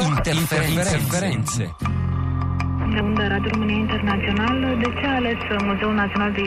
Interferențe. De unde Radio România Internațională, de ce ales Muzeul Național de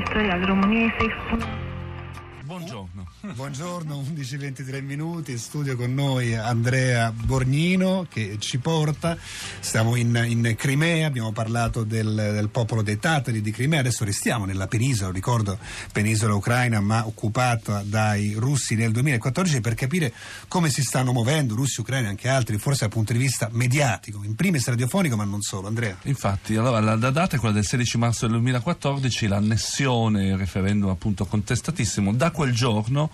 Buongiorno. Buongiorno, 11.23 minuti, in studio con noi Andrea Borgnino che ci porta, siamo in, in Crimea, abbiamo parlato del, del, popolo dei Tatari di Crimea, adesso restiamo nella penisola, ricordo penisola ucraina ma occupata dai russi nel 2014 per capire come si stanno muovendo russi, ucraini e anche altri, forse dal punto di vista mediatico, in primis radiofonico ma non solo. Andrea. Infatti, allora, la data è quella del 16 marzo del 2014, l'annessione, il referendum appunto contestatissimo, da quel giorno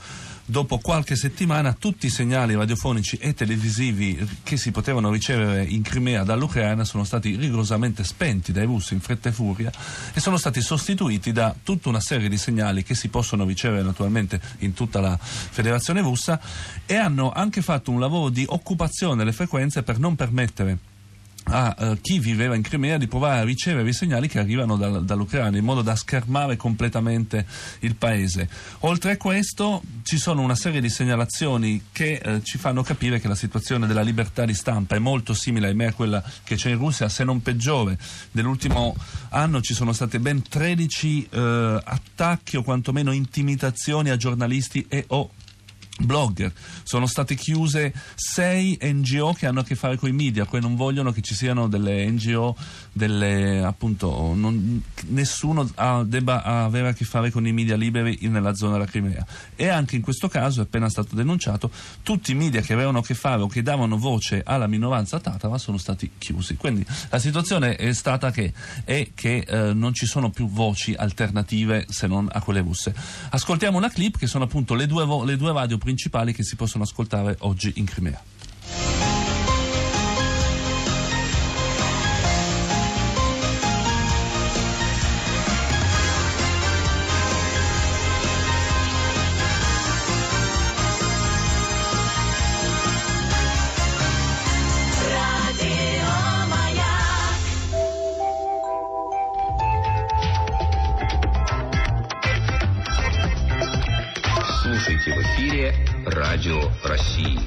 dopo qualche settimana tutti i segnali radiofonici e televisivi che si potevano ricevere in Crimea dall'Ucraina sono stati rigorosamente spenti dai russi in fretta e furia e sono stati sostituiti da tutta una serie di segnali che si possono ricevere naturalmente in tutta la federazione russa e hanno anche fatto un lavoro di occupazione delle frequenze per non permettere a uh, chi viveva in Crimea di provare a ricevere i segnali che arrivano dal, dall'Ucraina in modo da schermare completamente il paese. Oltre a questo ci sono una serie di segnalazioni che uh, ci fanno capire che la situazione della libertà di stampa è molto simile ahimè a quella che c'è in Russia, se non peggiore. Nell'ultimo anno ci sono state ben 13 uh, attacchi o quantomeno intimidazioni a giornalisti e o blogger, sono state chiuse sei NGO che hanno a che fare con i media, che non vogliono che ci siano delle NGO, delle, appunto, non, nessuno ha, debba avere a che fare con i media liberi nella zona della Crimea. E anche in questo caso, è appena stato denunciato, tutti i media che avevano a che fare o che davano voce alla minoranza tatara sono stati chiusi. Quindi la situazione è stata che, è che eh, non ci sono più voci alternative se non a quelle russe. Ascoltiamo una clip che sono appunto le due, le due radio principali che si possono ascoltare oggi in Crimea. Слушайте в эфире Радио России.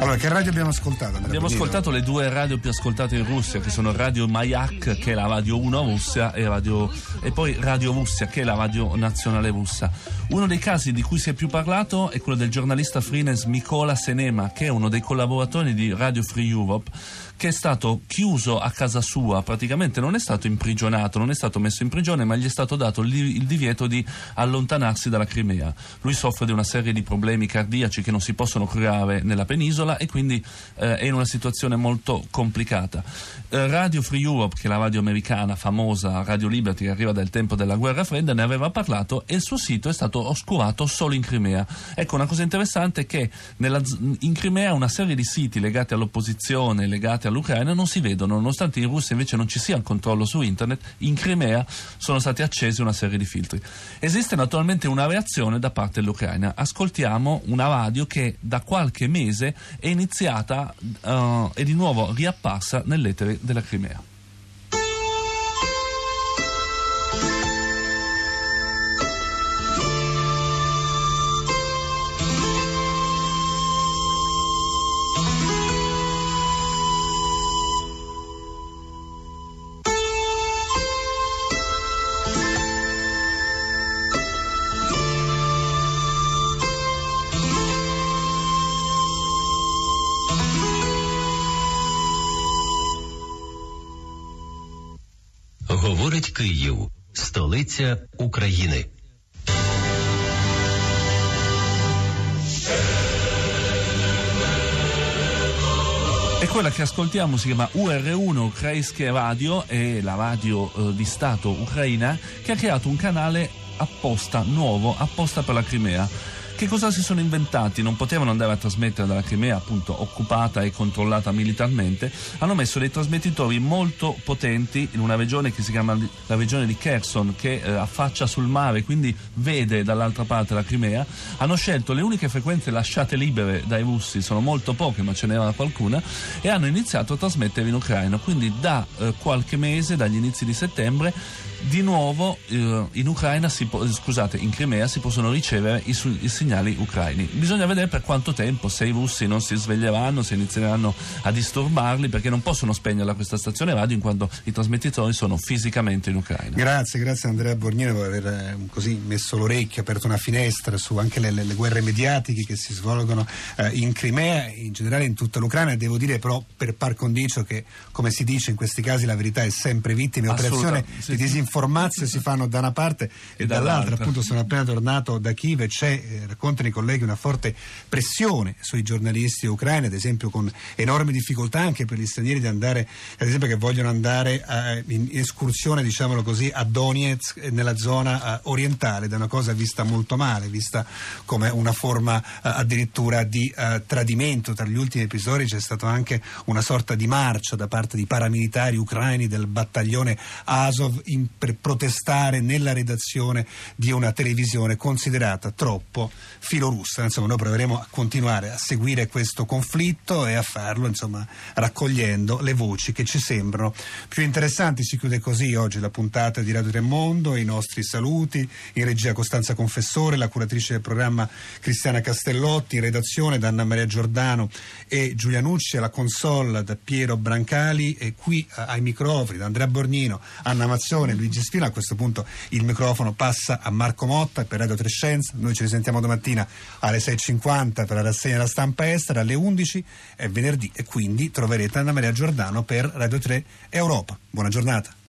Allora, che radio abbiamo ascoltato? Andrea Abbiamo Bonino? ascoltato le due radio più ascoltate in Russia, che sono Radio Mayak, che è la radio 1 Russia, e, radio, e poi Radio Russia, che è la radio nazionale russa. Uno dei casi di cui si è più parlato è quello del giornalista freelance Mikola Senema, che è uno dei collaboratori di Radio Free Europe, che è stato chiuso a casa sua, praticamente non è stato imprigionato, non è stato messo in prigione, ma gli è stato dato il, divieto di allontanarsi dalla Crimea. Lui soffre di una serie di problemi cardiaci che non si possono curare nella penisola e quindi eh, è in una situazione molto complicata. Eh, radio Free Europe, che è la radio americana famosa, Radio Liberty, che arriva dal tempo della guerra fredda, ne aveva parlato e il suo sito è stato oscurato solo in Crimea. Ecco, una cosa interessante è che nella in Crimea una serie di siti legati all'opposizione, legati all'Ucraina non si vedono, nonostante in Russia invece non ci sia il controllo su internet, in Crimea sono stati accesi una serie di filtri. Esiste naturalmente una reazione da parte dell'Ucraina. Ascoltiamo una radio che da qualche mese è iniziata uh, e di nuovo riapparsa nell'etere della Crimea. Говорить Київ, столиця України. E quella che ascoltiamo si chiama UR1 Ukrainske Radio, è la radio eh, di Stato ucraina che ha creato un canale apposta, nuovo, apposta per la Crimea. Che cosa si sono inventati? Non potevano andare a trasmettere dalla Crimea, appunto occupata e controllata militarmente. Hanno messo dei trasmettitori molto potenti in una regione che si chiama la regione di Kherson, che eh, affaccia sul mare, quindi vede dall'altra parte la Crimea. Hanno scelto le uniche frequenze lasciate libere dai russi, sono molto poche, ma ce n'era qualcuna, e hanno iniziato a trasmettere in Ucraina. Quindi da eh, qualche mese, dagli inizi di settembre, di nuovo eh, in Ucraina si po- scusate, in Crimea si possono ricevere i, su- i, segnali ucraini. Bisogna vedere per quanto tempo, se i russi non si sveglieranno, se inizieranno a disturbarli, perché non possono spegnerla questa stazione radio in quanto i trasmettitori sono fisicamente in Ucraina. Grazie, grazie Andrea Borgnino per aver eh, così messo l'orecchio, aperto una finestra su anche le, le, le guerre mediatiche che si svolgono eh, in Crimea e in generale in tutta l'Ucraina. Devo dire però per par condicio che, come si dice in questi casi, la verità è sempre vittima. Operazione sì, di disinformazione si fanno da una parte e, e dall'altra. Appunto sono appena tornato da Kiev e c'è, eh, raccontano i colleghi, una forte pressione sui giornalisti ucraini, ad esempio con enormi difficoltà anche per gli stranieri di andare, ad esempio che vogliono andare eh, in escursione, diciamolo così, a Donetsk eh, nella zona eh, orientale è una cosa vista molto male, vista come una forma eh, addirittura di eh, tradimento. Tra gli ultimi episodi c'è stata anche una sorta di marcia da parte di paramilitari ucraini del battaglione Azov in, per protestare nella redazione di una televisione considerata troppo filorussa. Insomma, noi proveremo a continuare a seguire questo conflitto e a farlo, insomma, raccogliendo le voci che ci sembrano più interessanti. Si chiude così oggi la puntata di Radio Tremondo, i nostri saluti, in regia Costanza Confessore, la curatrice del programma Cristiana Castellotti, in redazione da Anna Maria Giordano e Giulia Nucci, alla console da Piero Brancali e qui eh, ai microfoni da Andrea Bornino, Anna Mazzone, Luigi Spina. A questo punto il microfono passa a Marco Motta per Radio Trescenza. Noi ci risentiamo domattina alle 6.50 per la rassegna della stampa estera, alle 11 è venerdì e quindi troverete Anna Maria Giordano per Radio 3 Europa. Buona giornata.